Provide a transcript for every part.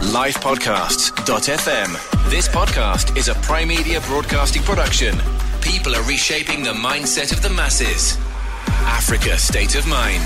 livepodcasts.fm. This podcast is a Prime Media broadcasting production. People are reshaping the mindset of the masses. Africa State of Mind.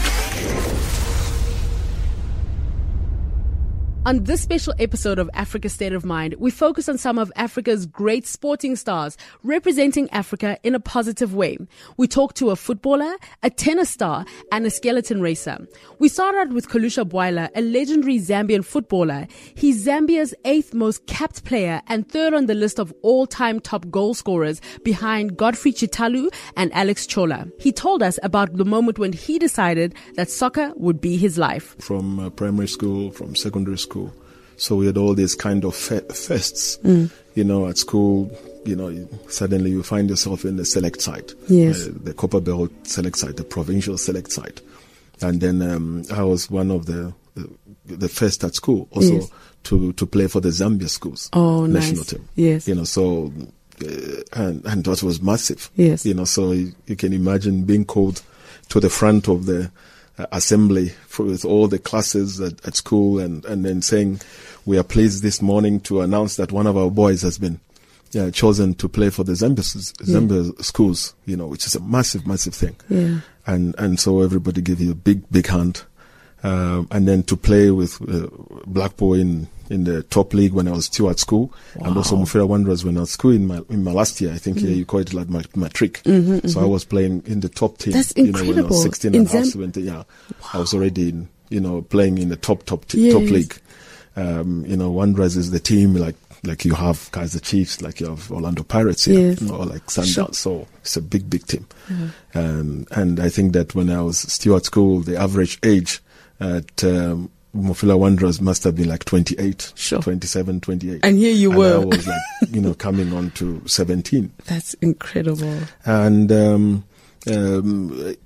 On this special episode of Africa State of Mind, we focus on some of Africa's great sporting stars representing Africa in a positive way. We talk to a footballer, a tennis star, and a skeleton racer. We start out with Kalusha Bwalya, a legendary Zambian footballer. He's Zambia's eighth most capped player and third on the list of all-time top goal scorers behind Godfrey Chitalu and Alex Chola. He told us about the moment when he decided that soccer would be his life. From uh, primary school, from secondary school, so we had all these kind of fe- fests, mm. you know, at school. You know, suddenly you find yourself in the select side, yes. uh, the Copperbelt select side, the provincial select side, and then um, I was one of the the, the first at school also Yes. to to play for the Zambia schools Oh, national nice. team. Yes. you know, so uh, and and that was massive. Yes. you know, so you, you can imagine being called to the front of the uh, assembly for, with all the classes at, at school and, and then saying, we are pleased this morning to announce that one of our boys has been uh, chosen to play for the Zambia, Zambia schools, you know, which is a massive, massive thing. Yeah. And, and so everybody give you a big, big hand. Um, and then to play with uh, Blackpool in, in the top league when I was still at school, and also Mufulira Wanderers when I was at school in my in my last year. I think Mm-hmm. yeah, you call it like my matric. So I was playing in the top team. That's You know, when I incredible. was 16 In and half, Zam- 17, yeah, I was already in, you know playing in the top top t- top league. Um, you know, Wanderers is the team like like you have Kaizer Chiefs, like you have Orlando Pirates here, Yes. or like Sundowns. So it's a big, big team. Um, and I think that when I was still at school, the average age at um, Mufulira Wanderers must have been like 28, Sure. 27, 28. And here you And were. I was like, you know, coming on to 17 That's incredible. and um, um,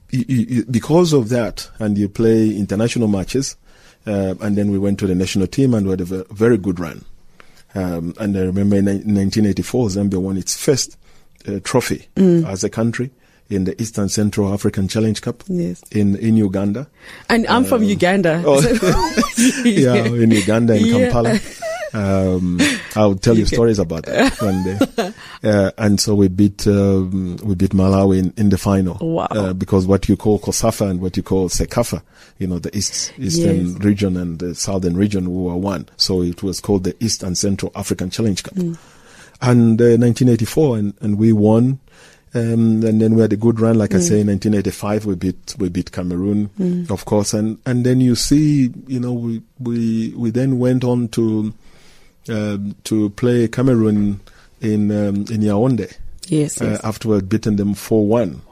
because of that, and you play international matches, uh, and then we went to the national team and we had a very good run. Um, and I remember in 1984, Zambia won its first uh, trophy as a country in the Eastern Central African Challenge Cup Yes. in in Uganda. And I'm from Uganda. oh. Yeah, in Uganda, in Yeah. Kampala. Um, I'll tell you can- stories about that one day. Uh, and so we beat um, we beat Malawi in, in the final. Wow. Uh, because what you call COSAFA and what you call CECAFA, you know, the East Eastern Yes. region and the Southern region were one. So it was called the East and Central African Challenge Cup. Mm. And uh, 1984, and, and we won. Um, and then we had a good run, like I say, in 1985 we beat we beat Cameroon, of course, and and then you see, you know, we we we then went on to um, to play Cameroon in um, in Yaoundé yes, uh, yes. after we had beaten them four one,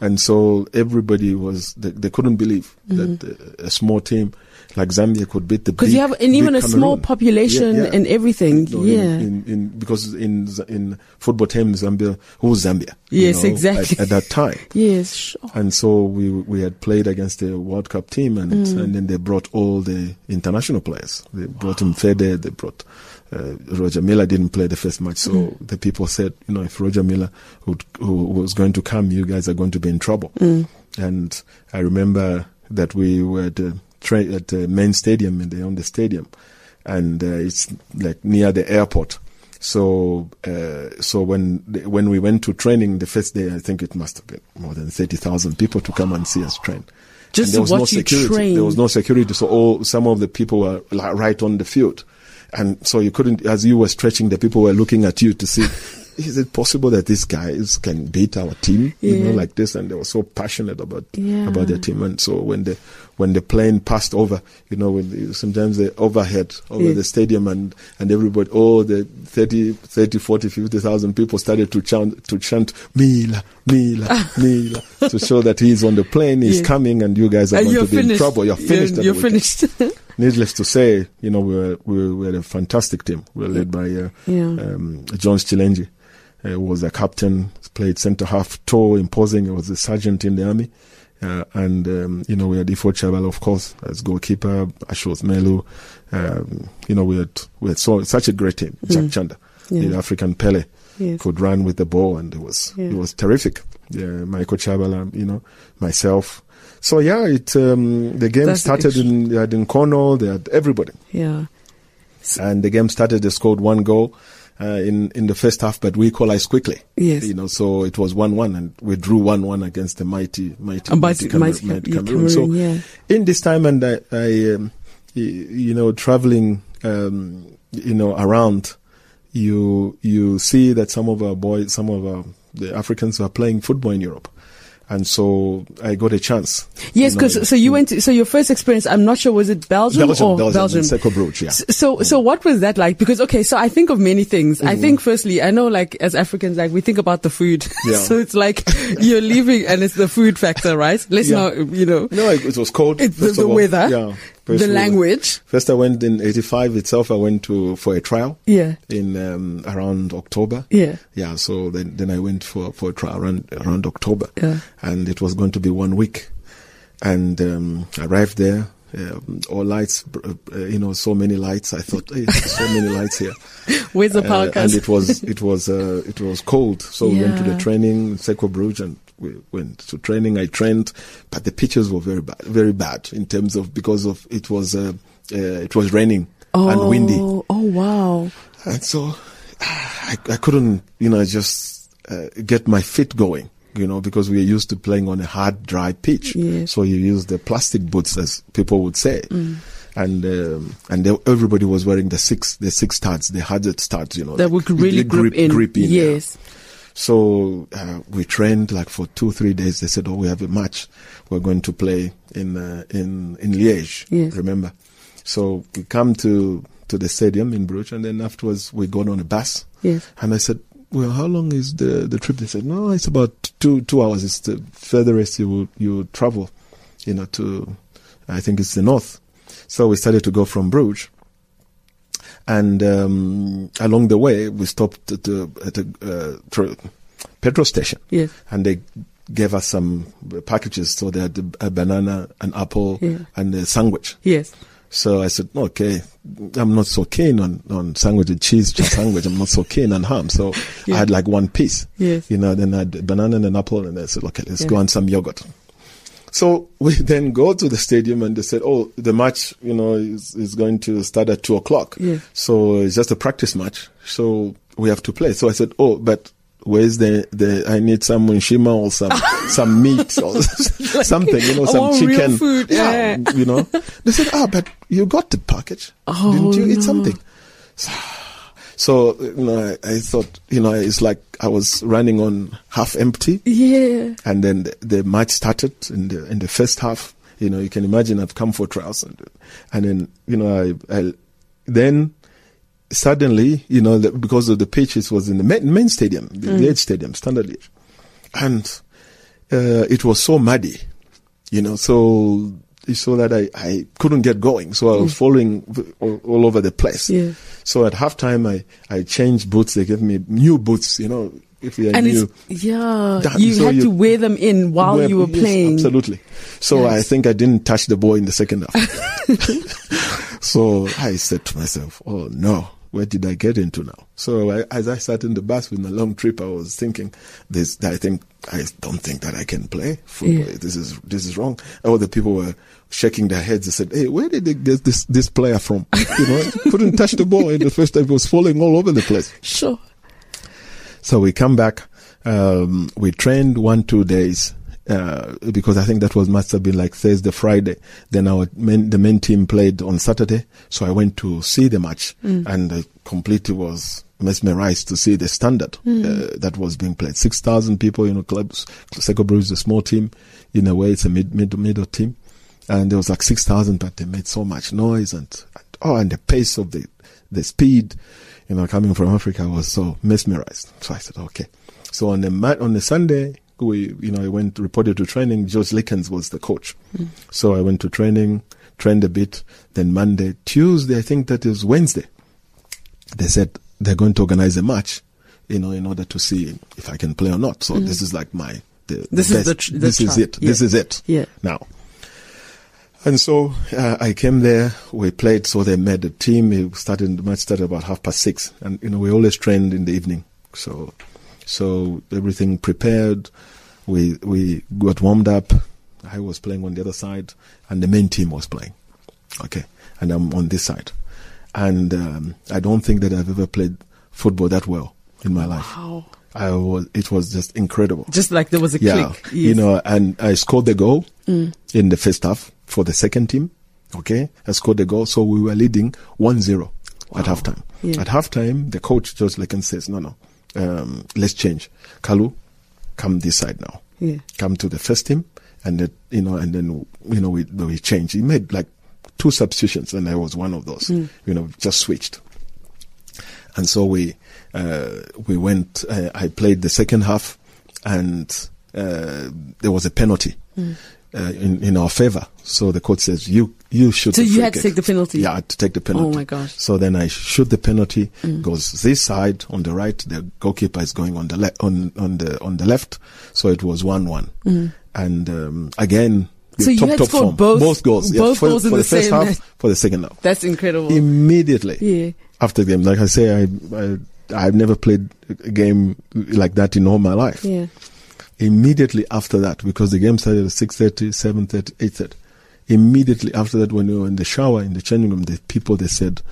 and so everybody was they, they couldn't believe that uh, a small team like Zambia could beat the Because you have, and even a big small population Yeah, yeah. and everything. No, yeah. In, in, in, because in in football terms, Zambia, who was Zambia? you Yes, know, exactly. At, at that time. yes, sure. And so we we had played against the World Cup team, and Mm. and then they brought all the international players. They brought him Fede, they brought uh, Roger Milla didn't play the first match, so Mm. the people said, you know, if Roger Milla would, who was going to come, you guys are going to be in trouble. Mm. And I remember that we were at the tra- at the main stadium in the on the stadium, and uh, it's like near the airport. So, uh, so when the, when we went to training the first day, I think it must have been more than thirty thousand people to come and see us train. Just And there was no security. train. There was no security, so all some of the people were like right on the field, and so you couldn't, as you were stretching, the people were looking at you to see. Is it possible that these guys can beat our team, you know, like this? And they were so passionate about Yeah. about their team. And so when the when the plane passed over, you know, when the, sometimes the overhead over Yes. the stadium and and everybody, all the 30, 30 40, 50,000 people started to chant to chant Milla, Milla, Milla to show that he's on the plane, he's coming, and you guys are And going to be in trouble. You're finished. You're, you're finished. Needless to say, you know, we were, we were, a fantastic team. We were led by uh, Yeah. um, John Chilenji, uh, was a captain, played centre half, tall, imposing. He was a sergeant in the army. Uh, and, um, you know, we had Efford Chabala, of course, as goalkeeper, Ashios Melu. Um, you know, we had, we had so, such a great team. Jack Chanda, Yeah. the African Pele, Yes. could run with the ball, and it was, Yeah. it was terrific. Yeah, Michael Chabala, you know, myself. So yeah, it um, the game That's started in they had in Cornwall, they had everybody. yeah. and the game started. They scored one goal. Uh, in in the first half, but we equalized quickly. Yes. you know, so it was one-one, and we drew one-one against the mighty, mighty, mighty- Cameroon- mighty mighty yeah, Cameroon. So Cameroon, in this time, and I, I um, you know, traveling, um, you know, around, you you see that some of our boys, some of our the Africans are playing football in Europe, and so I got a chance. Yes, you know, because so you went. To, so your first experience, I'm not sure, was it Belgium, Belgium, or Belgium, Belgium? Bruges, yeah. So, so what was that like? Because okay, so I think of many things. I mm-hmm. think firstly, I know like as Africans, like we think about the food. Yeah. so it's like you're leaving and it's the food factor, right? Let's Yeah. not, you know, No, it, it was cold. it's the, the weather, yeah. The First we- language. First, I went in '85 itself. I went to for a trial. Yeah. In um, around October. Yeah. Yeah. So then, then I went for for a trial around around October. Yeah. And it was going to be one week, and um, arrived there. Um, all lights, uh, uh, you know, so many lights. I thought, hey, so many lights here. Where's the Uh, power and it was it was uh, it was cold, so we went to the training, Cercle Bruges, and we went to training. I trained, but the pitches were very bad, very bad in terms of because of it was uh, uh, it was raining and windy, Oh, oh wow. and so I, I couldn't, you know, just uh, get my feet going. You know, because we are used to playing on a hard, dry pitch. Yes. So you use the plastic boots, as people would say, and um, and they, everybody was wearing the six, the six studs, the hundred studs. You know, That would really the grip, in. grip in, yeah. So uh, we trained like for two, three days. They said, "Oh, we have a match. We're going to play in uh, in in Liège." Yes. Remember? So we come to to the stadium in Bruges, and then afterwards we got on a bus. Yes. And I said, "Well, how long is the the trip?" They said, "No, it's about two two hours. It's the furthest you will you travel, you know, to I think it's the north." So we started to go from Bruges, and um, along the way we stopped at a, at a uh, petrol station, Yes. and they gave us some packages. So they had a banana, an apple, Yeah. and a sandwich. Yes. So I said, okay, I'm not so keen on, on sandwich and cheese sandwich. I'm not so keen on ham. So Yeah. I had like one piece. Yes. You know, then I had a banana and an apple and I said, okay, let's Yeah. go on some yogurt. So we then go to the stadium and they said, oh, the match, you know, is, is going to start at two o'clock. Yeah. So it's just a practice match. So we have to play. So I said, oh, but where's the, the, I need some nshima or some, some meat or something, you know, some chicken. food, yeah. you know. They said, ah, but you got the package. Oh, Didn't you eat something? So, so, you know, I, I thought, you know, it's like I was running on half empty. Yeah. And then the, the match started in the in the first half. You know, you can imagine I've come for trials, and and then you know I, I then suddenly you know the, because of the pitch, it was in the main, main stadium, the Liège Stadium, Standard Liège, and uh, it was so muddy, you know, so so that I, I couldn't get going, so I was mm. falling all, all over the place. Yeah. So at halftime, I I changed boots. They gave me new boots, you know. If you are And new, it's, yeah, That- you so had you- to wear them in while well, you were yes, playing. Absolutely. So I think I didn't touch the ball in the second half. so I said to myself, "Oh no, where did I get into now?" So I, as I sat in the bus with my long trip, I was thinking, "This, I think, I don't think that I can play football. Yeah. This is this is wrong." All the people were shaking their heads. They said, "Hey, where did they get this this player from? You know, couldn't touch the ball in the first time. It was falling all over the place." Sure. So we come back. Um, we trained one two days uh, because I think that was must have been like Thursday, Friday. Then our main, the main team played on Saturday, so I went to see the match, and I completely was mesmerized to see the standard uh, that was being played. Six thousand people, you know, clubs. Cercle Bruges is a small team. In a way, it's a mid mid middle team, and there was like six thousand, but they made so much noise and, and oh, and the pace of the the speed you know, coming from Africa, was so mesmerized. So I said, okay. So on the mat, on the Sunday, we, you know, I went reported to training. Georges Leekens was the coach. So I went to training, trained a bit. Then Monday, Tuesday, I think that is Wednesday. They said they're going to organize a match, you know, in order to see if I can play or not. So this is like my, the, This the is the tr- the this is it. This is it. Yeah. Now, and so uh, I came there. We played. So they made a team. We started the match started about half past six, and you know we always trained in the evening. So, so everything prepared. We we got warmed up. I was playing on the other side, and the main team was playing. Okay, and I'm on this side, and um, I don't think that I've ever played football that well in my life. Wow. I was, it was just incredible. Just like there was a yeah, click. you know, and I scored the goal Mm. in the first half for the second team. Okay, I scored the goal, so we were leading 1-0 at halftime. Yeah. At halftime, the coach just like and says, "No, no, um, let's change. Kalu, come this side now. Yeah. Come to the first team, and then you know, and then you know we we changed. He made like two substitutions, and I was one of those. Mm. You know, just switched and so we uh, we went. Uh, I played the second half, and uh, there was a penalty Mm. Uh, in in our favor. So the court says, "You you shoot." So you had to kick." take the penalty? Yeah, I had to take the penalty. Oh my gosh. Mm. So then I shoot the penalty. Goes this side on the right. The goalkeeper is going on the left on on the on the left. So it was one one. And um, again. Mm. So you top, had top scored form. both- goals, both for, goals in for the the first same half, match. for the second half That's incredible. immediately Yeah. after the game. Like I say, I, I I've never played a game like that in all my life. Yeah. Immediately after that, because the game started at 6.30, 7.30, 8.30. Immediately after that, when we were in the shower, in the changing room, the people, they said,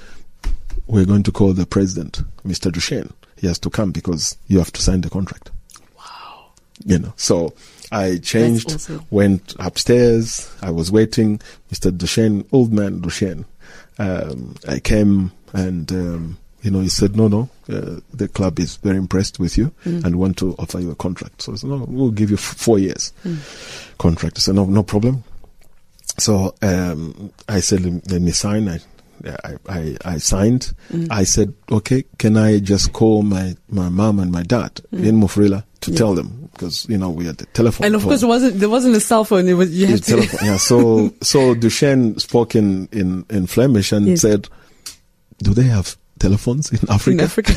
we're going to call the president, Mr. Duchesne. He has to come because you have to sign the contract. Wow. You know, so I changed, awesome. went upstairs. I was waiting. Mr. Duchesne, old man Duchesne, um, I came and, um, you know, he said, no, no, uh, the club is very impressed with you and want to offer you a contract. So I said, no, we'll give you f- four years contract. I said, no, no problem. So um, I said, let me sign. I, I, I, I signed. I said, okay, can I just call my, my mom and my dad in Mufulira to tell them? Because, you know, we had the telephone. And of call. course, it wasn't there wasn't a cell phone. It was you had to. telephone, yeah. So, so Duchesne spoke in, in, in Flemish and Yes. said, do they have telephones in Africa? in Africa.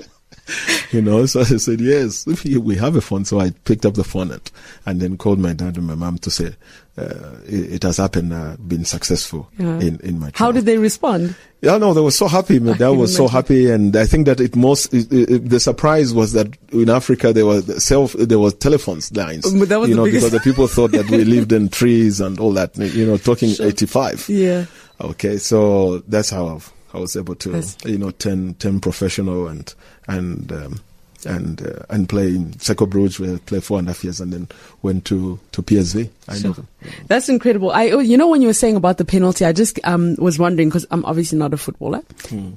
you know, so I said, yes, we we have a phone. So I picked up the phone and, and then called my dad and my mom to say, uh, it, it has happened, uh, been successful Yeah. in, in my How did they respond? Yeah, no, they were so happy. My dad was so happy, and I think that it most it, it, the surprise was that in Africa there was self there was telephones lines. Um, that was you know biggest- because the people thought that we lived in trees and all that. You know, talking eighty five. Yeah. Okay, so that's how I've, I was able to That's- you know turn turn professional and and um, and uh, and play in Cercle Bruges where I played four and a half years, and then went to to PSV. I Sure. know. That's incredible. I, oh, you know, when you were saying about the penalty, I just um, was wondering because I'm obviously not a footballer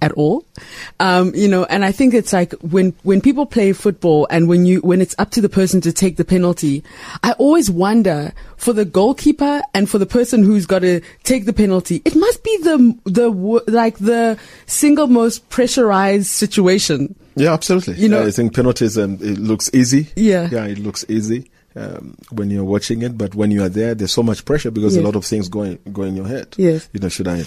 at all. Um, you know, and I think it's like when when people play football and when you when it's up to the person to take the penalty, I always wonder for the goalkeeper and for the person who's got to take the penalty. It must be the the like the single most pressurized situation. Yeah, absolutely. You know- I think penalties um, it looks easy. Yeah. yeah, it looks easy um, when you're watching it, but when you are there, there's so much pressure because Yes. a lot of things going go in your head. Yes. you know, should I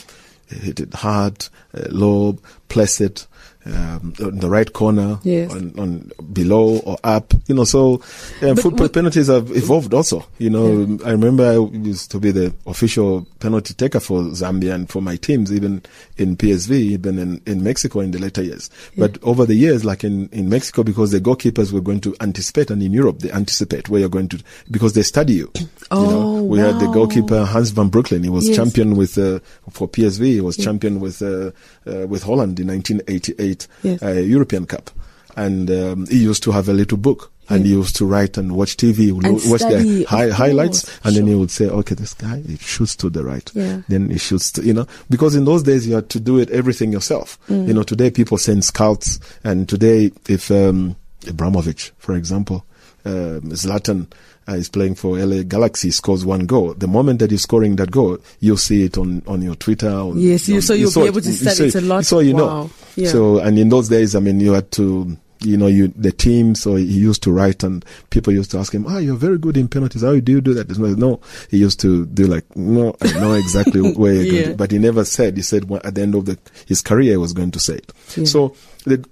hit it hard, uh, low, place it um, on the right corner, Yes. on, on below or up? You know, so um, penalties have evolved also. You know, I remember I used to be the official penalty taker for Zambia and for my teams, even in PSV, even in, in Mexico in the later years. But over the years, like in, in Mexico, because the goalkeepers were going to anticipate, and in Europe, they anticipate where you're going to, because they study you. you know, Oh, we had the goalkeeper Hans van Breukelen. He was Yes. champion with, uh, for PSV. He was champion with, uh, uh, with Holland in 1988 Yes. uh, European Cup. And um, he used to have a little book. And he used to write and watch TV, he would And watch the hi- highlights, course, and then he would say, "Okay, this guy he shoots to the right, Yeah. then he shoots to you know." Because in those days you had to do it everything yourself. Mm. You know, today people send scouts, and today if um, Ibrahimović, for example, um, Zlatan uh, is playing for LA Galaxy, scores one goal. The moment that he's scoring that goal, you'll see it on, on your Twitter. On, Yes, you- on- so you'll saw be it- able to you study it a lot. So you Wow. know. Yeah. So and in those days, I mean, you had to. You know, you the team. So he used to write, and people used to ask him, "Ah, you're very good in penalties. How do you do that?" No, he used to do like, "No, I know exactly where you're Yeah. going." To, but he never said. He said well, at the end of the his career, he was going to say it. Yeah. So the,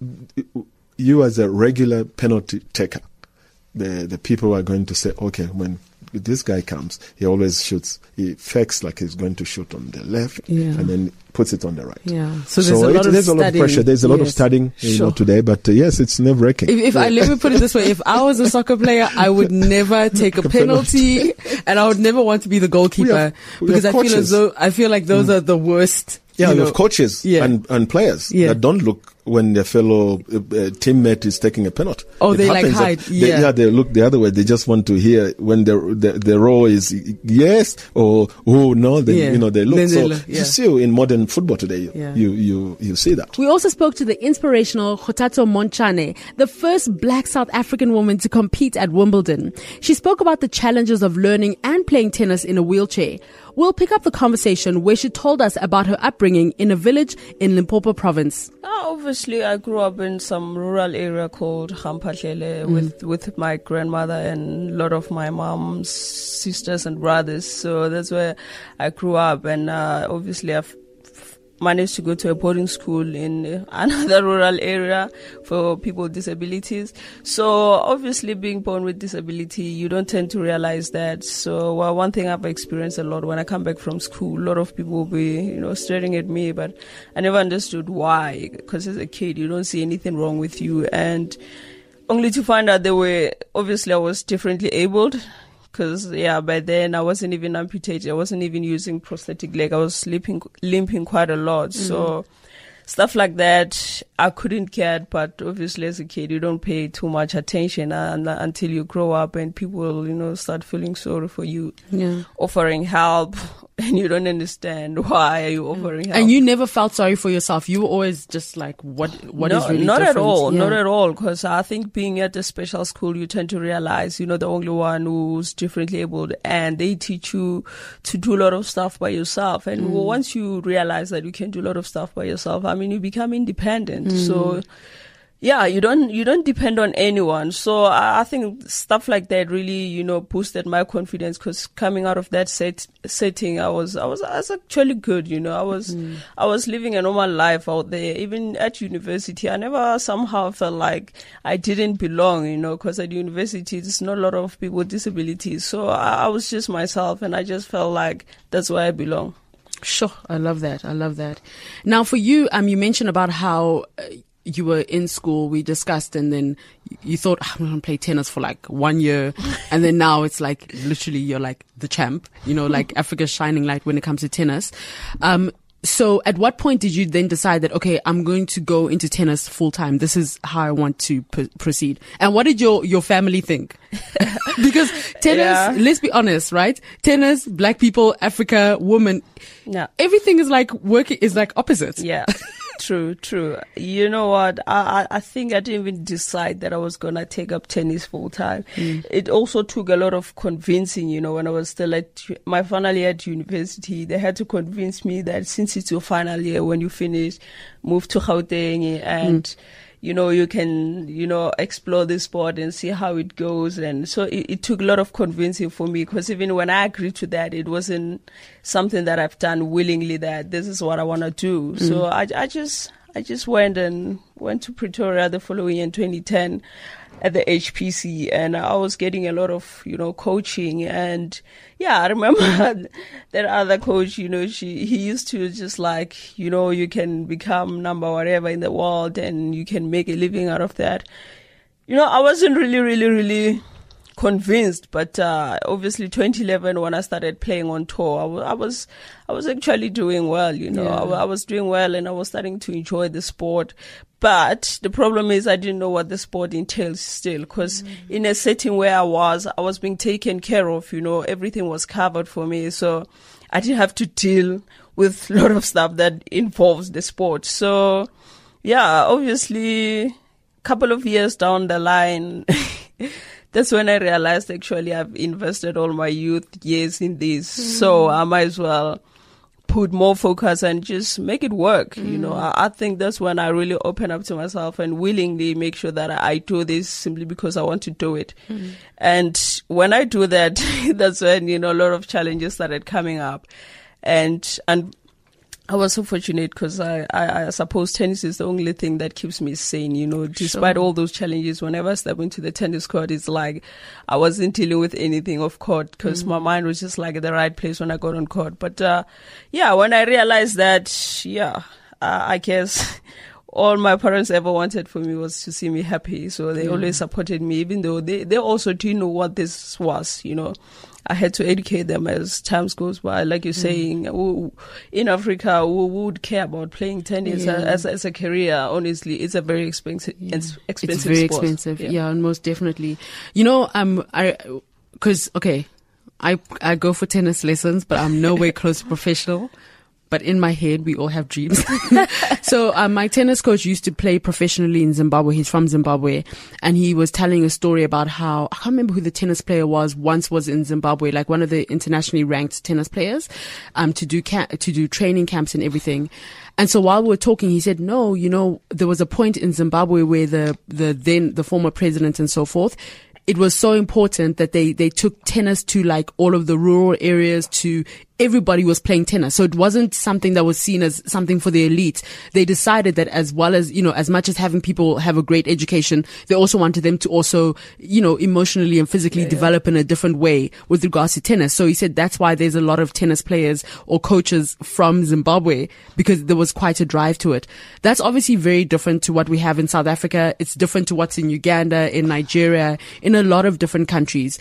you as a regular penalty taker, the the people are going to say, okay, when this guy comes, he always shoots. He fakes like he's going to shoot on the left, Yeah. and then puts it on the right. Yeah. So there's a it- lot of there's a lot of pressure. There's a lot of Yes. studying, you Sure. know, today. But uh, yes, it's nerve wracking. If, if I let me put it this way, if I was a soccer player, I would never take a penalty, and I would never want to be the goalkeeper have- because I have feel as though I feel like those are the worst Yeah, you know, of coaches Yeah. and, and players Yeah. that don't look when their fellow uh, uh, teammate is taking a penalty. Oh, It they, like, happens that hide. They, Yeah. yeah, they look the other way. They just want to hear when the the, the row is yes or oh no. Then Yeah. you know they look. Then they so look, yeah. you see in modern football today, Yeah. you you you see that. We also spoke to the inspirational Kgothatso Montjane, the first black South African woman to compete at Wimbledon. She spoke about the challenges of learning and playing tennis in a wheelchair. We'll pick up the conversation where she told us about her upbringing in a village in Limpopo province. Uh, obviously, I grew up in some rural area called Ga-Mphahlele with, with my grandmother and a lot of my mom's sisters and brothers. So that's where I grew up. And uh, obviously, I've managed to go to a boarding school in uh, another rural area for people with disabilities. So obviously, being born with disability, you don't tend to realize that. So well, one thing I've experienced a lot when I come back from school, a lot of people will be, you know, staring at me, but I never understood why. Because as a kid, you don't see anything wrong with you, and only to find out they were obviously I was differently abled. Because yeah, by then I wasn't even amputated. I wasn't even using prosthetic leg. I was limping, limping quite a lot. So mm. stuff like that I couldn't get. But obviously, as a kid, you don't pay too much attention and, until you grow up and people, you know, start feeling sorry for you, Yeah. offering help, and you don't understand why are you offering help. And you never felt sorry for yourself. You were always just like, what, What is no, really not at all, Yeah. not at all. Because I think being at a special school, you tend to realize you're not the only one who's differently abled, and they teach you to do a lot of stuff by yourself. Mm. And once you realize that you can do a lot of stuff by yourself, I mean, you become independent. Mm. So. Yeah, you don't you don't depend on anyone. So I, I think stuff like that really, you know, boosted my confidence. Because coming out of that set setting, I was I was I was actually good. You know, I was I was living a normal life out there. Even at university, I never somehow felt like I didn't belong. You know, because at university, there's not a lot of people with disabilities. So I, I was just myself, and I just felt like that's where I belong. Sure, I love that. I love that. Now, for you, um, you mentioned about how uh, you were in school. We discussed, and then you- thought "Ah, I'm going to play tennis for like one year, and then now it's like literally you're like the champ. You know, like Africa's shining light when it comes to tennis. Um, so, at what point did you then decide that okay, I'm going to go into tennis full time? This is how I want to p- proceed. And what did your your family think? because tennis, Yeah. let's be honest, right? Tennis, black people, Africa, women, Yeah. everything is like working is like opposite. Yeah. True, true. You know what? I, I think I didn't even decide that I was gonna take up tennis full time. Mm. It also took a lot of convincing. You know, when I was still at my final year at university, they had to convince me that since it's your final year, when you finish, move to Gauteng and. Mm. You know, you can, you know, explore the sport and see how it goes. And so it, it took a lot of convincing for me because even when I agreed to that, it wasn't something that I've done willingly that this is what I want to do. Mm. So I, I just, I just went and went to Pretoria the following year in 2010 at the HPC and I was getting a lot of, you know, coaching and yeah, I remember that other coach, you know, she, he used to just like, you know, you can become number whatever in the world and you can make a living out of that. You know, I wasn't really, really, really convinced, but uh, obviously 2011 when I started playing on tour, I wa- I was I was actually doing well. You know, I, wa- I was doing well and I was starting to enjoy the sport. But the problem is I didn't know what the sport entails still, because in a setting where I was, I was being taken care of. You know, everything was covered for me, so I didn't have to deal with a lot of stuff that involves the sport. So, yeah, obviously, couple of years down the line, that's when I realized actually I've invested all my youth years in this. Mm-hmm. So I might as well put more focus and just make it work. You know, mm. I, I think that's when I really open up to myself and willingly make sure that I, I do this simply because I want to do it. Mm. And when I do that, that's when, you know, a lot of challenges started coming up. And, and I was so fortunate because I, I, I suppose tennis is the only thing that keeps me sane. You know, despite all those challenges, whenever I step into the tennis court, it's like I wasn't dealing with anything off court because my mind was just like at the right place when I got on court. But uh, yeah, when I realized that, yeah, uh, I guess all my parents ever wanted for me was to see me happy. So they always supported me, even though they, they also didn't know what this was, you know. I had to educate them as times goes by. Like you're saying, who- in Africa, who would care about playing tennis Yeah. as, as a career? Honestly, it's a very expensive, it's expensive it's very sport. expensive. Yeah. and most definitely. You know, um, I, cause, okay, I, I go for tennis lessons, but I'm nowhere close to professional. But in my head, we all have dreams. so, um, my tennis coach used to play professionally in Zimbabwe. He's from Zimbabwe. And he was telling a story about how, I can't remember who the tennis player was, once was in Zimbabwe, like one of the internationally ranked tennis players, um, to do ca- to do training camps and everything. And so while we were talking, he said, no, you know, there was a point in Zimbabwe where the, the then, the former president and so forth, it was so important that they, they took tennis to like all of the rural areas to everybody was playing tennis. So it wasn't something that was seen as something for the elite. They decided that as well as, you know, as much as having people have a great education, they also wanted them to also, you know, emotionally and physically develop in a different way with regards to tennis. So he said that's why there's a lot of tennis players or coaches from Zimbabwe because there was quite a drive to it. That's obviously very different to what we have in South Africa. It's different to what's in Uganda, in Nigeria, in a lot of different countries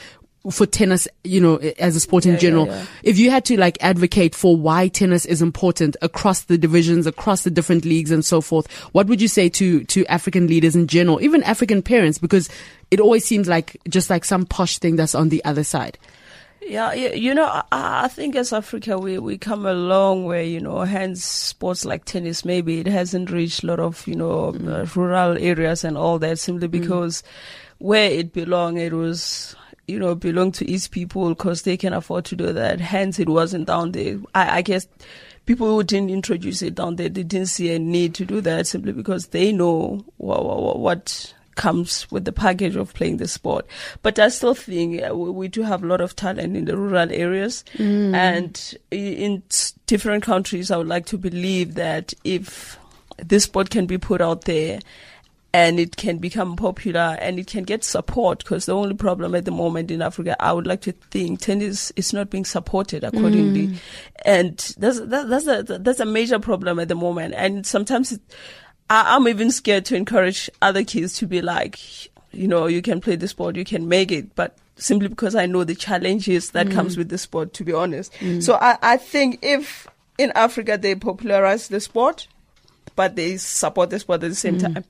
for tennis, you know, as a sport in yeah, general. yeah. If you had to like advocate for why tennis is important across the divisions, across the different leagues and so forth, what would you say to, to African leaders in general, even African parents? Because it always seems like just like some posh thing that's on the other side. Yeah, yeah, you know, I, I think as Africa, we, we come a long way, you know, hence sports like tennis, maybe it hasn't reached a lot of, you know, uh, rural areas and all that simply because where it belonged, it was, you know, belong to East people because they can afford to do that. Hence, it wasn't down there. I, I guess people who didn't introduce it down there, they didn't see a need to do that simply because they know what, what, what comes with the package of playing the sport. But I still think uh, we, we do have a lot of talent in the rural areas. And in different countries, I would like to believe that if this sport can be put out there, and it can become popular and it can get support because the only problem at the moment in Africa, I would like to think tennis is not being supported accordingly. Mm. And that's, that, that's a, that's a major problem at the moment. And sometimes it, I, I'm even scared to encourage other kids to be like, you know, you can play the sport, you can make it, but simply because I know the challenges that mm. comes with the sport, to be honest. Mm. So I, I think if in Africa they popularize the sport, but they support the sport at the same time.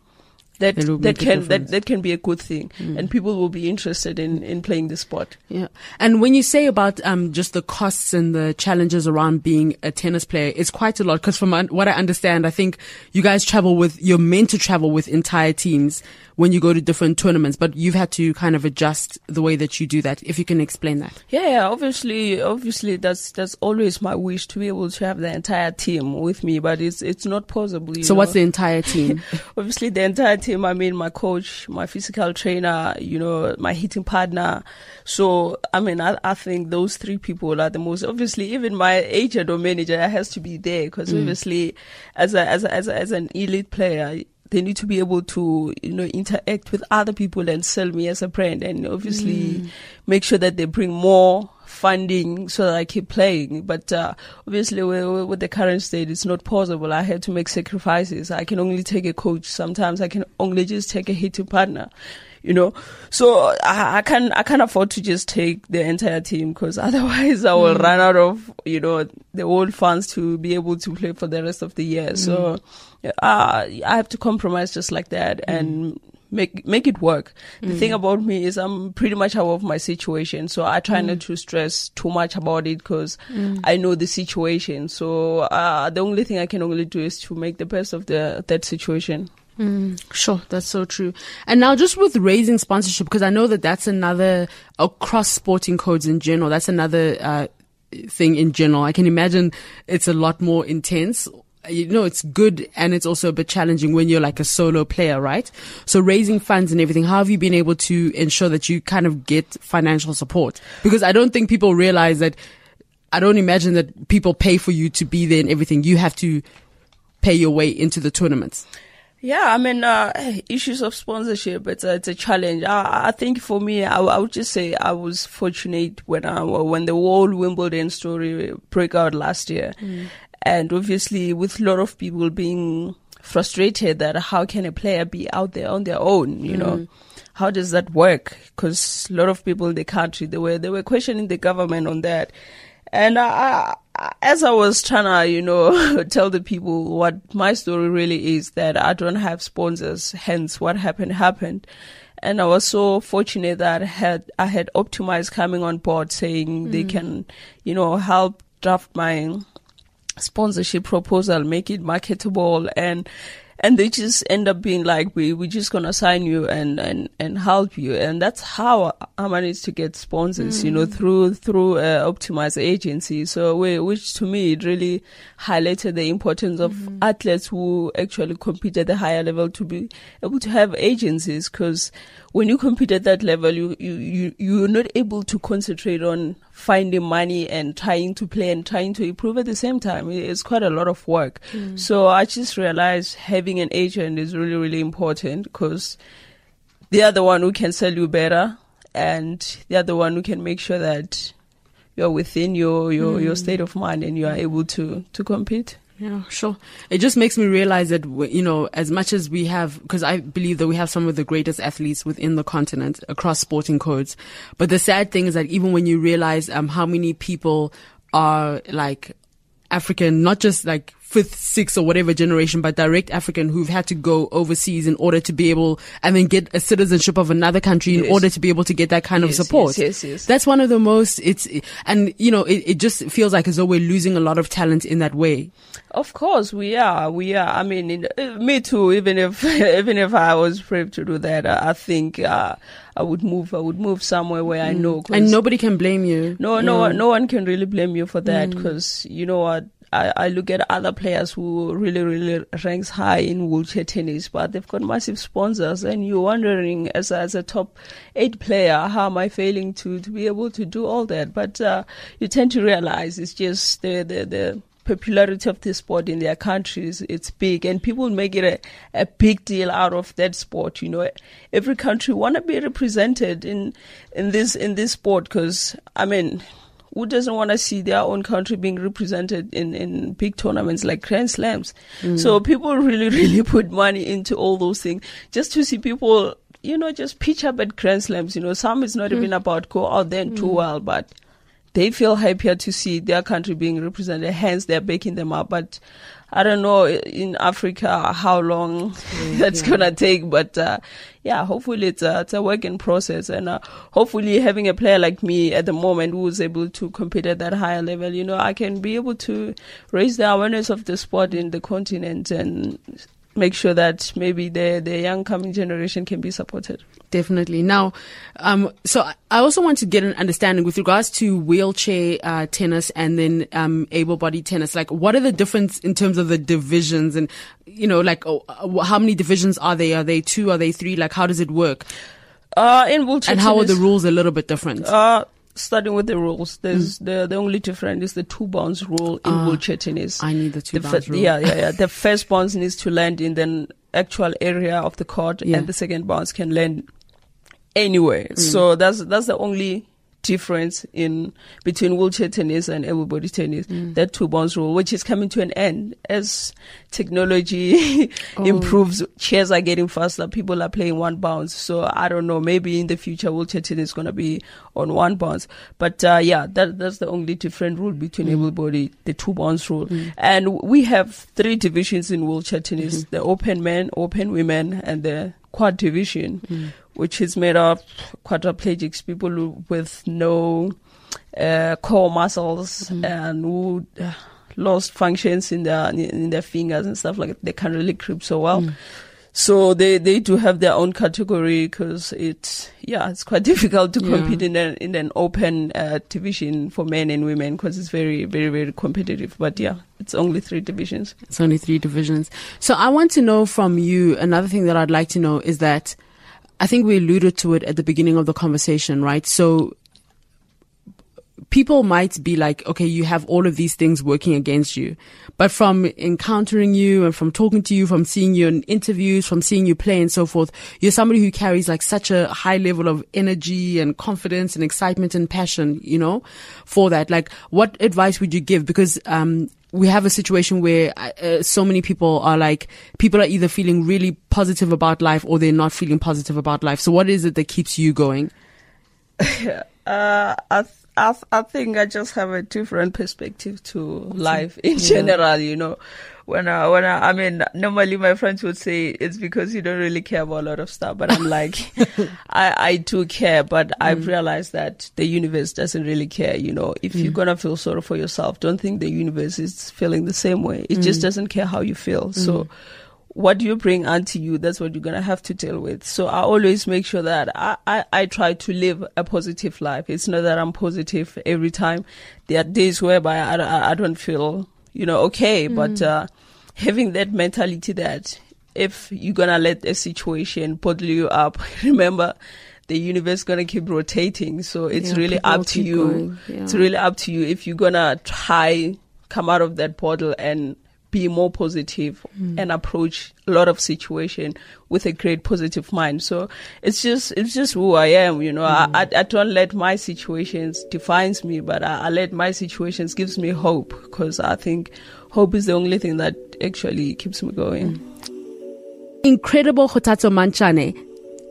That that can that, that can be a good thing, and people will be interested in, in playing the sport. Yeah. And when you say about um, just the costs and the challenges around being a tennis player, it's quite a lot. Because from un- what I understand, I think you guys travel with, you're meant to travel with entire teams when you go to different tournaments, but you've had to kind of adjust the way that you do that. If you can explain that. Yeah, yeah, obviously, obviously, that's that's always my wish to be able to have the entire team with me, but it's it's not possible. So know. what's the entire team? obviously the entire team i mean my coach my physical trainer you know my hitting partner. So i mean i, I think those three people are the most obviously even my agent or manager has to be there because mm. obviously as a, as a, as a, as an elite player they need to be able to you know interact with other people and sell me as a brand and obviously mm. make sure that they bring more funding so that I keep playing. But uh, obviously, with, with the current state, it's not possible. I had to make sacrifices. I can only take a coach. Sometimes I can only just take a hitting partner. You know, so I, I can I can't afford to just take the entire team because otherwise I will run out of you know the old funds to be able to play for the rest of the year. So uh, I have to compromise just like that and make make it work. The thing about me is I'm pretty much aware of my situation, so I try not to stress too much about it because I know the situation. So uh, the only thing I can only do is to make the best of the that situation. Sure, that's so true. And now just with raising sponsorship, because I know that that's another, across sporting codes in general, that's another, uh, thing in general. I can imagine it's a lot more intense. You know, it's good and it's also a bit challenging when you're like a solo player, right? So raising funds and everything, how have you been able to ensure that you kind of get financial support? Because I don't think people realize that, I don't imagine that people pay for you to be there and everything. You have to pay your way into the tournaments. Yeah, I mean, uh, issues of sponsorship, it's a, it's a challenge. I, I think for me, I, I would just say I was fortunate when I, when the whole Wimbledon story broke out last year. And obviously with a lot of people being frustrated that how can a player be out there on their own, you know? Mm. How does that work? Because a lot of people in the country, they were, they were questioning the government on that. And I, I, as I was trying to, you know, tell the people what my story really is that I don't have sponsors, hence what happened happened. And I was so fortunate that I had, I had optimized coming on board saying they mm. can, you know, help draft my sponsorship proposal, make it marketable and and they just end up being like, we, we're just to sign you and, and, and help you. And that's how I managed to get sponsors, mm. you know, through, through, uh, optimized agency. So we, which to me, it really highlighted the importance of mm. athletes who actually compete at the higher level to be able to have agencies. Cause when you compete at that level, you, you, you, you're not able to concentrate on finding money and trying to play and trying to improve at the same time. It's quite a lot of work. Mm. So I just realized having an agent is really, really important because they are the one who can sell you better and they are the one who can make sure that you're within your, your, mm. your state of mind and you are able to, to compete. Yeah, sure. It just makes me realize that, you know, as much as we have, because I believe that we have some of the greatest athletes within the continent across sporting codes. But the sad thing is that even when you realize, um, how many people are like African, not just like fifth, sixth or whatever generation, but direct African who've had to go overseas in order to be able and then get a citizenship of another country yes. in order to be able to get that kind yes, of support. Yes, yes, yes. That's one of the most, it's, and you know, it, it just feels like as though we're losing a lot of talent in that way. Of course, we are. We are. I mean, in, uh, me too. Even if, even if I was brave to do that, I, I think, uh, I would move. I would move somewhere where mm. I know. And nobody can blame you. No, no, no one can really blame you for that because mm. you know what I, I, look at other players who really, really ranks high in wheelchair tennis, but they've got massive sponsors, and you're wondering, as a, as a top eight player, how am I failing to to be able to do all that? But uh, you tend to realize it's just the the the popularity of the sport in their countries it's big and people make it a, a big deal out of that sport you know every country want to be represented in in this in this sport because i mean who doesn't want to see their own country being represented in, in big tournaments like Grand Slams? Mm. So people really, really put money into all those things just to see people, you know, just pitch up at Grand Slams. You know, some is not mm. even about go out there and mm. do well, but they feel happier to see their country being represented. Hence, they're backing them up. But I don't know in Africa how long that's yeah. gonna take, but uh, yeah, hopefully it's a, it's a work in process, and uh, hopefully having a player like me at the moment who is able to compete at that higher level, you know, I can be able to raise the awareness of the sport in the continent and make sure that maybe the the young coming generation can be supported. Definitely. Now, um, so I also want to get an understanding with regards to wheelchair uh, tennis and then um, able-bodied tennis. Like, what are the difference in terms of the divisions and you know, like oh, uh, how many divisions are they? Are they two? Are they three? Like, how does it work? Uh, in wheelchair and how tennis, are the rules a little bit different? Uh, starting with the rules, there's mm. the the only difference is the two bounce rule in uh, wheelchair tennis. I need the two the bounce f- rule. Yeah, yeah, yeah. the first bounce needs to land in the actual area of the court, yeah. and the second bounce can land anywhere. Mm. So that's that's the only difference in between wheelchair tennis and able-bodied tennis. Mm. That two bounce rule, which is coming to an end as technology oh. improves, chairs are getting faster. People are playing one bounce. So I don't know. Maybe in the future, wheelchair tennis is going to be on one bounce. But uh, yeah, that that's the only different rule between mm. able-bodied, the two bounce rule. Mm. And we have three divisions in wheelchair tennis: mm-hmm. the open men, open women, and the quad division. Which is made of quadriplegics, people with no uh, core muscles mm-hmm. and who uh, lost functions in their in their fingers and stuff like that. They can't really grip so well. Mm. So they, they do have their own category because it's yeah it's quite difficult to yeah. compete in an in an open uh, division for men and women because it's very very very competitive. But yeah, it's only three divisions. It's only three divisions. So I want to know from you another thing that I'd like to know is that I think we alluded to it at the beginning of the conversation, right? So people might be like, okay, you have all of these things working against you. But from encountering you and from talking to you, from seeing you in interviews, from seeing you play and so forth, you're somebody who carries like such a high level of energy and confidence and excitement and passion, you know, for that. Like, what advice would you give? Because, um, we have a situation where uh, so many people are like, people are either feeling really positive about life or they're not feeling positive about life. So what is it that keeps you going? uh, I, th- I, I think I just have a different perspective to life in general, you know. When I, when I, I mean, normally my friends would say it's because you don't really care about a lot of stuff, but I'm like, I, I do care, but mm. I've realized that the universe doesn't really care, you know. If mm. you're gonna feel sorry for yourself, don't think the universe is feeling the same way. It mm. just doesn't care how you feel. So, mm what you bring onto you, that's what you're going to have to deal with. So I always make sure that I, I, I, try to live a positive life. It's not that I'm positive every time. There are days whereby I, I, don't feel, you know, okay, mm. but, uh, having that mentality that if you're going to let a situation bottle you up, remember, the universe is gonna keep rotating. So it's yeah, really up to you. Yeah. It's really up to you if you're gonna try come out of that bottle and be more positive mm. and approach a lot of situation with a great positive mind. So it's just it's just who I am, you know. Mm. I, I, I don't let my situations defines me, but I, I let my situations gives me hope because I think hope is the only thing that actually keeps me going. Incredible Kgothatso Montjane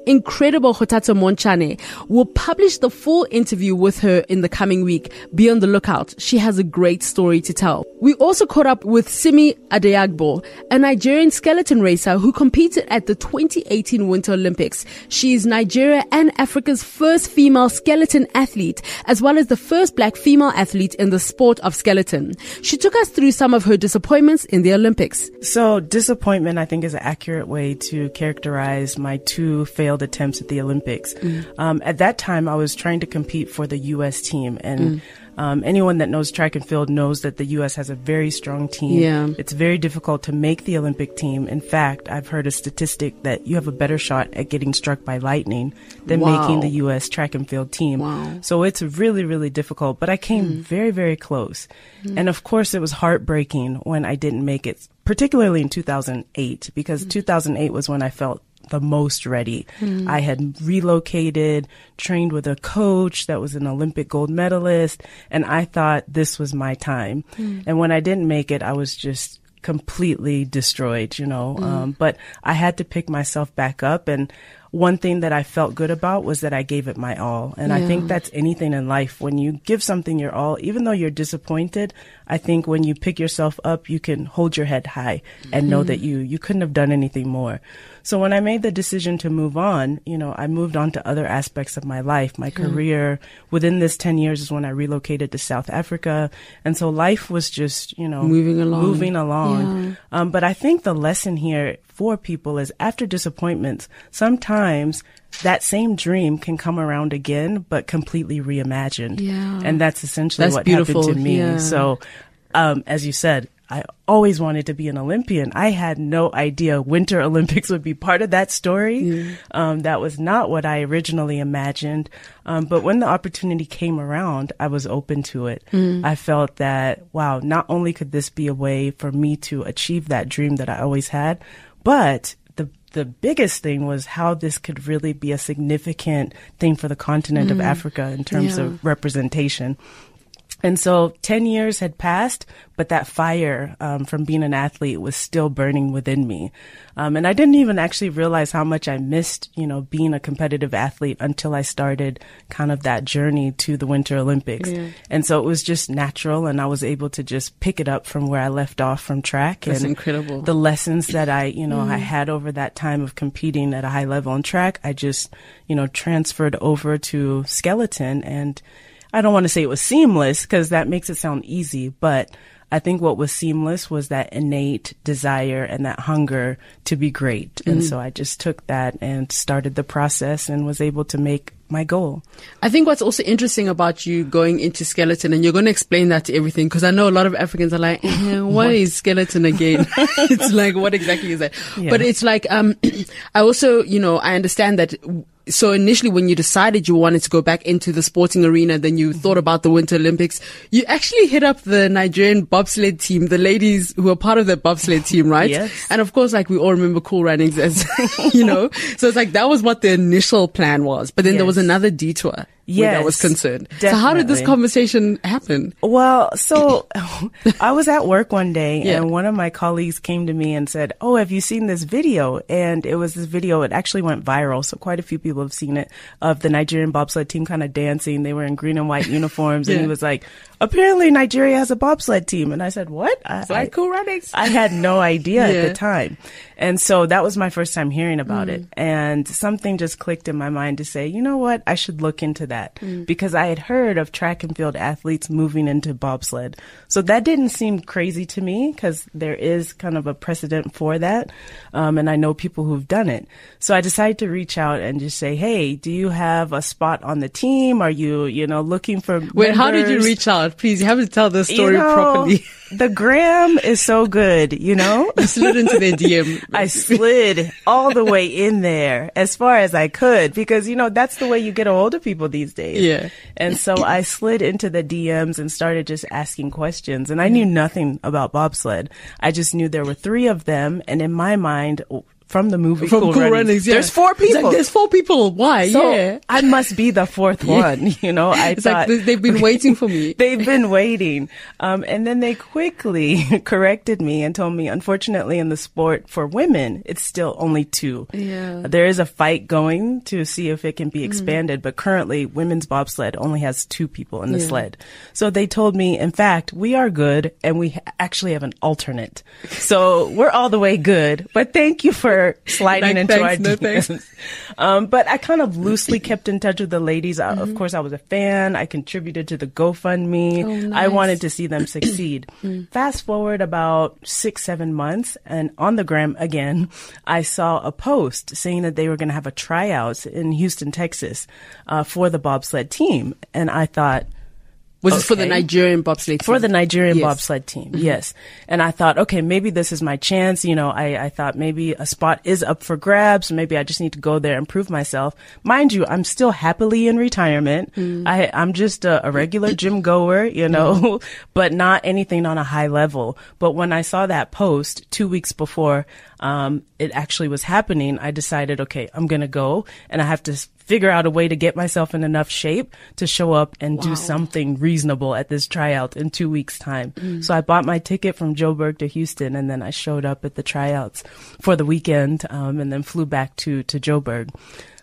incredible Kgothatso Montjane will publish the full interview with her in the coming week. Be on the lookout. She has a great story to tell. We also caught up with Simi Adeagbo, a Nigerian skeleton racer who competed at the 2018 Winter Olympics. She is Nigeria and Africa's first female skeleton athlete, as well as the first black female athlete in the sport of skeleton. She took us through some of her disappointments in the Olympics. So disappointment, I think, is an accurate way to characterize my two failed failed attempts at the Olympics. Mm. Um, at that time, I was trying to compete for the U.S. team, and mm. um, anyone that knows track and field knows that the U.S. has a very strong team. Yeah. It's very difficult to make the Olympic team. In fact, I've heard a statistic that you have a better shot at getting struck by lightning than wow. making the U.S. track and field team. Wow. So it's really, really difficult. But I came mm. very, very close. Mm. And of course, it was heartbreaking when I didn't make it particularly in 2008 because mm. 2008 was when I felt the most ready. Mm. I had relocated, trained with a coach that was an Olympic gold medalist, and I thought this was my time. Mm. And when I didn't make it, I was just completely destroyed, you know. Mm. Um, but I had to pick myself back up and one thing that I felt good about was that I gave it my all. And yeah. I think that's anything in life. When you give something your all, even though you're disappointed, I think when you pick yourself up, you can hold your head high and mm-hmm. know that you, you couldn't have done anything more. So when I made the decision to move on, you know, I moved on to other aspects of my life, my mm-hmm. career. Within this 10 years is when I relocated to South Africa. And so life was just, you know, moving along. Moving along. Yeah. Um, but I think the lesson here for people is after disappointments, sometimes that same dream can come around again, but completely reimagined. Yeah. And that's essentially that's what beautiful. happened to me. Yeah. So, um, as you said, I always wanted to be an Olympian. I had no idea Winter Olympics would be part of that story. Um, that was not what I originally imagined. Um, but when the opportunity came around, I was open to it. Mm. I felt that, wow, not only could this be a way for me to achieve that dream that I always had, but the the biggest thing was how this could really be a significant thing for the continent mm. of Africa in terms yeah. of representation. And so 10 years had passed, but that fire um, from being an athlete was still burning within me. Um, and I didn't even actually realize how much I missed, you know, being a competitive athlete until I started kind of that journey to the Winter Olympics. Yeah. And so it was just natural, and I was able to just pick it up from where I left off from track. That's and incredible. The lessons that I, you know, mm. I had over that time of competing at a high level on track, I just, you know, transferred over to skeleton and I don't want to say it was seamless because that makes it sound easy, but I think what was seamless was that innate desire and that hunger to be great. Mm-hmm. And so I just took that and started the process and was able to make my goal. I think what's also interesting about you going into skeleton, and you're going to explain that to everything, because I know a lot of Africans are like, eh, what is skeleton again? it's like, what exactly is that? Yeah. But it's like, um, I also, you know, I understand that so initially when you decided you wanted to go back into the sporting arena, then you mm-hmm. thought about the Winter Olympics, you actually hit up the Nigerian bobsled team, the ladies who are part of the bobsled team, right? Yes. And of course, like we all remember Cool Runnings as, you know, so it's like that was what the initial plan was. But then there was another detour where that was Yes, concerned. So how did this conversation happen? Well, so I was at work one day Yeah. and one of my colleagues came to me and said, Oh, have you seen this video? And it was this video, it actually went viral. So quite a few people have seen it of the Nigerian bobsled team kind of dancing. They were in green and white uniforms. And he was like, apparently Nigeria has a bobsled team. And I said, what? I, It's like Cool Runnings. I had no idea Yeah. at the time. And so that was my first time hearing about it. Mm. And something just clicked in my mind to say, you know what? I should look into that Mm. because I had heard of track and field athletes moving into bobsled. So that didn't seem crazy to me because there is kind of a precedent for that. Um, and I know people who've done it. So I decided to reach out and just say, Hey, do you have a spot on the team? Are you, you know, looking for Wait, how did you reach out? Please, you have to tell the story You know, properly. The gram is so good, you know? You slid into their DM. I slid all the way in there as far as I could because, you know, that's the way you get a hold of people these days. Yeah. And so I slid into the DMs and started just asking questions. And I knew nothing about bobsled. I just knew there were three of them. And in my mind, from the movie From Cool, Cool Runnings, Runnings, yeah. there's four It's like, people. there's four people. Why? so yeah. I must be the fourth one, you know? I It's thought, like they- they've been waiting for me. They've been waiting. Um, and then they quickly corrected me and told me, unfortunately, in the sport for women, it's still only two. Yeah. There is a fight going to see if it can be expanded, but currently women's bobsled only has two people in the Yeah. sled. So they told me, in fact, we are good and we actually have an alternate. So we're all the way good, but thank you for sliding Like, into thanks, our no. DMs. Um, but I kind of loosely kept in touch with the ladies. Uh, Mm-hmm. Of course, I was a fan. I contributed to the GoFundMe. Oh, I wanted to see them succeed. Fast forward about six, seven months, and on the gram again, I saw a post saying that they were going to have a tryout in Houston, Texas, uh, for the bobsled team. And I thought, Was this for the Okay. Nigerian bobsleigh for the Nigerian Yes. Mm-hmm. bobsled team. Yes. And I thought, okay, maybe this is my chance. You know, I, I thought maybe a spot is up for grabs. Maybe I just need to go there and prove myself. Mind you, I'm still happily in retirement. Mm. I, I'm just a, a regular gym goer, you know, but not anything on a high level. But when I saw that post two weeks before, um, it actually was happening, I decided, okay, I'm going to go and I have to figure out a way to get myself in enough shape to show up and do something reasonable at this tryout in two weeks time. So I bought my ticket from Joburg to Houston and then I showed up at the tryouts for the weekend, um, and then flew back to, to Joburg.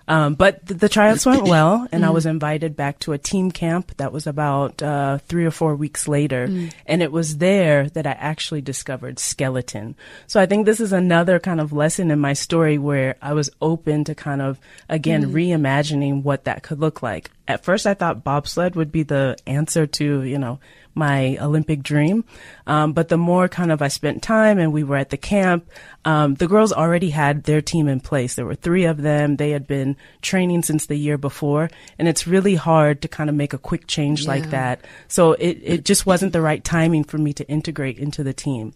Um, but th- the tryouts went well, and I was invited back to a team camp that was about uh, three or four weeks later. And it was there that I actually discovered skeleton. So I think this is another kind of lesson in my story where I was open to kind of, again, reimagining what that could look like. At first, I thought bobsled would be the answer to, you know, my Olympic dream. Um, but the more kind of I spent time and we were at the camp, um, the girls already had their team in place. There were three of them. They had been training since the year before. And it's really hard to kind of make a quick change like that. So it, it just wasn't the right timing for me to integrate into the team.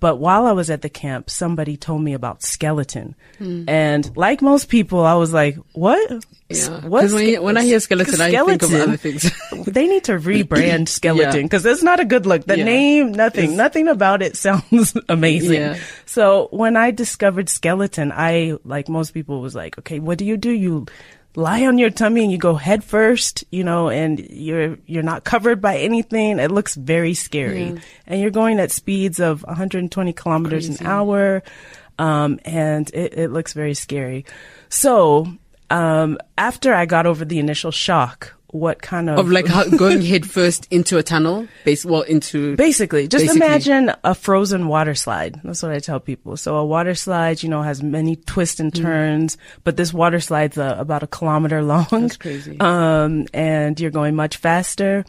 But while I was at the camp, somebody told me about skeleton. And like most people, I was like, what? Yeah. What when when I hear skeleton, I think of other things. they need to rebrand skeleton Yeah. because it's not a good look. The Yeah. name, nothing, nothing about it sounds amazing. Yeah. So when I discovered skeleton, I, like most people, was like, okay, what do you do? You lie on your tummy and you go head first, you know, and you're you're not covered by anything. It looks very scary, Yeah. and you're going at speeds of 120 kilometers Crazy. an hour, um, and it, it looks very scary. So um, after I got over the initial shock, what kind of of like going head first into a tunnel, base well into Basically, just Basically. imagine a frozen water slide. That's what I tell people. So a water slide, you know, has many twists and turns, but this water slide's uh, about a kilometer long. That's crazy. Um, and you're going much faster.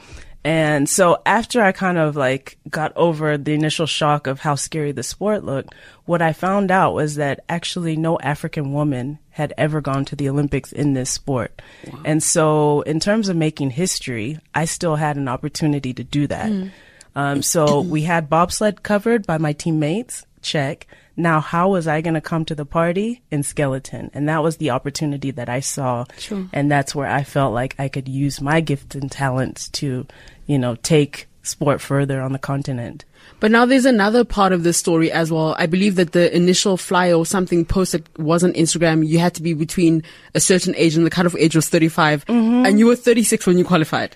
And so after I kind of like got over the initial shock of how scary the sport looked, what I found out was that actually no African woman had ever gone to the Olympics in this sport. And so in terms of making history, I still had an opportunity to do that. Um, so we had bobsled covered by my teammates. Check. Now, how was I going to come to the party in skeleton? And that was the opportunity that I saw. Sure. And that's where I felt like I could use my gifts and talents to, you know, take sport further on the continent. But now there's another part of this story as well. I believe that the initial flyer or something posted was on Instagram. You had to be between a certain age and the cutoff age was 35 mm-hmm. and you were 36 when you qualified.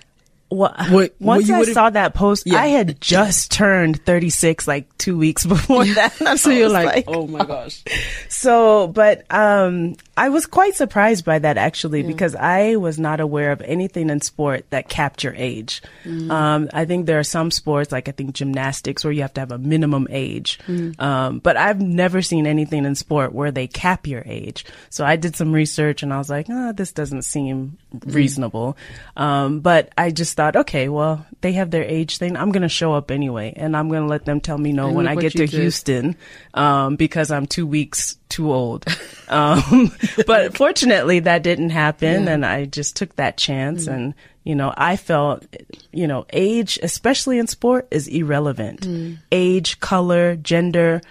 Well, What- once what I saw that post, Yeah. I had just turned 36 like two weeks before that. So you're was like, oh my gosh. So, but um, I was quite surprised by that actually because I was not aware of anything in sport that capped your age. Um, I think there are some sports, like I think gymnastics, where you have to have a minimum age. Um, but I've never seen anything in sport where they cap your age. So I did some research and I was like, oh, this doesn't seem reasonable. Um, but I just thought, okay, well, they have their age thing. I'm going to show up anyway, and I'm going to let them tell me no And when I get to did. Houston um, because I'm two weeks too old. Um, but fortunately, that didn't happen, Yeah. and I just took that chance. And you know, I felt, you know, age, especially in sport, is irrelevant. Age, color, gender,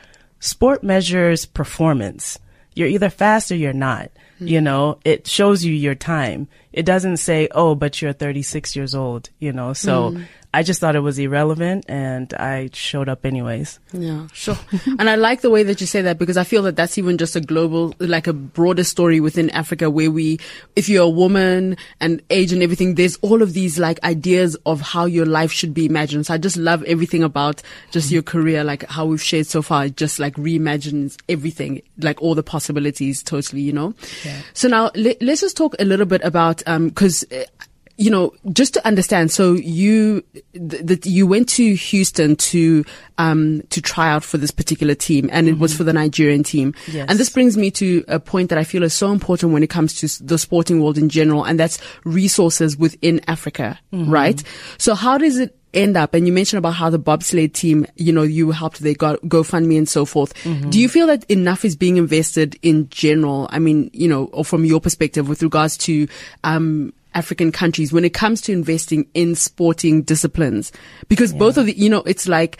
sport measures performance. You're either fast or you're not. You hmm. know, it shows you your time. It doesn't say, oh, but you're 36 years old, you know, so hmm. I just thought it was irrelevant and I showed up anyways. Yeah, sure. and I like the way that you say that because I feel that that's even just a global, like a broader story within Africa where we, if you're a woman and age and everything, there's all of these like ideas of how your life should be imagined. So I just love everything about just your career, like how we've shared so far. It just like reimagines everything, like all the possibilities totally, you know? Yeah. So now let, let's just talk a little bit about, um, cause, uh, you know, just to understand, so you th- that you went to Houston to um to try out for this particular team, and it was for the Nigerian team. Yes. And this brings me to a point that I feel is so important when it comes to the sporting world in general, and that's resources within Africa, right? So how does it end up? And you mentioned about how the bobsled team, you know, you helped they got GoFundMe and so forth. Do you feel that enough is being invested in general? I mean, you know, or from your perspective with regards to um African countries when it comes to investing in sporting disciplines. Because both of the you know it's like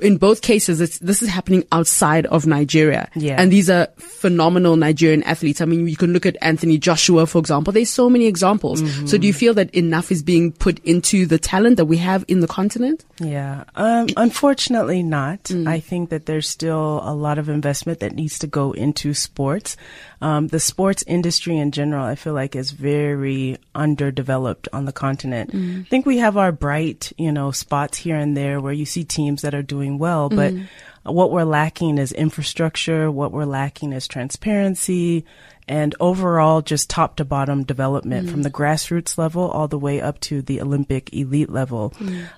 in both cases it's this is happening outside of Nigeria Yeah. and these are phenomenal Nigerian athletes I mean you can look at Anthony Joshua for example there's so many examples so do you feel that enough is being put into the talent that we have in the continent Yeah. Um, unfortunately not. I think that there's still a lot of investment that needs to go into sports. Um, the sports industry in general, I feel like is very underdeveloped on the continent. I think we have our bright, you know, spots here and there where you see teams that are doing well, but mm. what we're lacking is infrastructure. What we're lacking is transparency and overall just top to bottom development from the grassroots level all the way up to the Olympic elite level.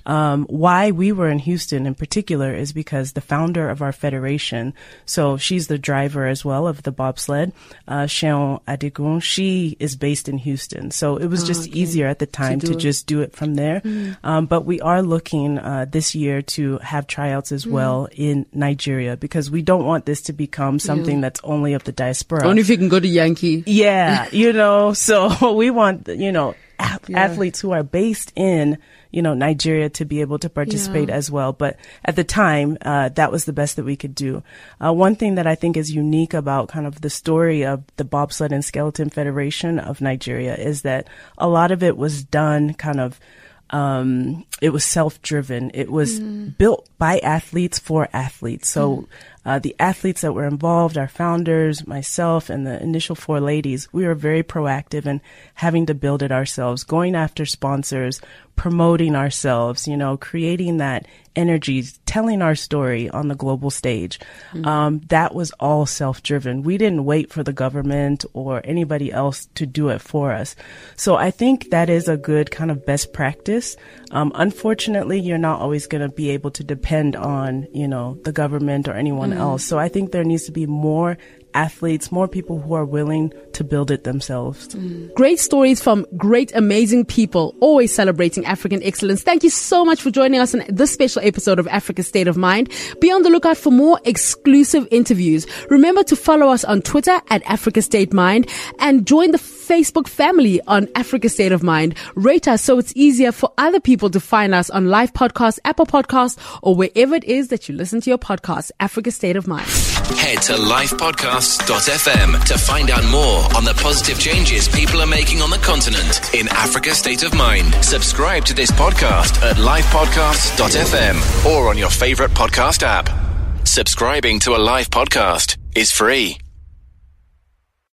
Um, why we were in Houston in particular is because the founder of our federation, so she's the driver as well of the bobsled, uh, Seun Adigun, she is based in Houston. So it was just easier at the time do to, just do it from there. Um, but we are looking uh, this year to have tryouts as well in Nigeria because we don't want this to become something that's only of the diaspora. only if you can go to Yankee Yeah, you know, so we want, you know, Yeah. athletes who are based in, you know, Nigeria to be able to participate Yeah. as well. But at the time, uh, that was the best that we could do. Uh, one thing that I think is unique about kind of the story of the Bobsled and Skeleton Federation of Nigeria is that a lot of it was done kind of um, it was self-driven. It was built by athletes for athletes. So uh, the athletes that were involved, our founders, myself, and the initial four ladies, we were very proactive in having to build it ourselves, going after sponsors, promoting ourselves, you know, creating that energy, telling our story on the global stage. Um, that was all self-driven. We didn't wait for the government or anybody else to do it for us. So I think that is a good kind of best practice. Um, unfortunately, you're not always going to be able to depend on, you know, the government or anyone Mm. else. So I think there needs to be more athletes, more people who are willing to build it themselves. Mm. Great stories from great, amazing people, always celebrating African excellence. Thank you so much for joining us on this special episode of Africa State of Mind. Be on the lookout for more exclusive interviews. Remember to follow us on Twitter at Africa State Mind and join the Facebook family on Africa State of Mind. Rate us so it's easier for other people to find us on live podcasts, Apple Podcasts, or wherever it is that you listen to your podcast. Africa State of Mind. Head to lifepodcasts.fm to find out more on the positive changes people are making on the continent in Africa State of Mind. Subscribe to this podcast at lifepodcasts.fm or on your favorite podcast app. Subscribing to a live podcast is free.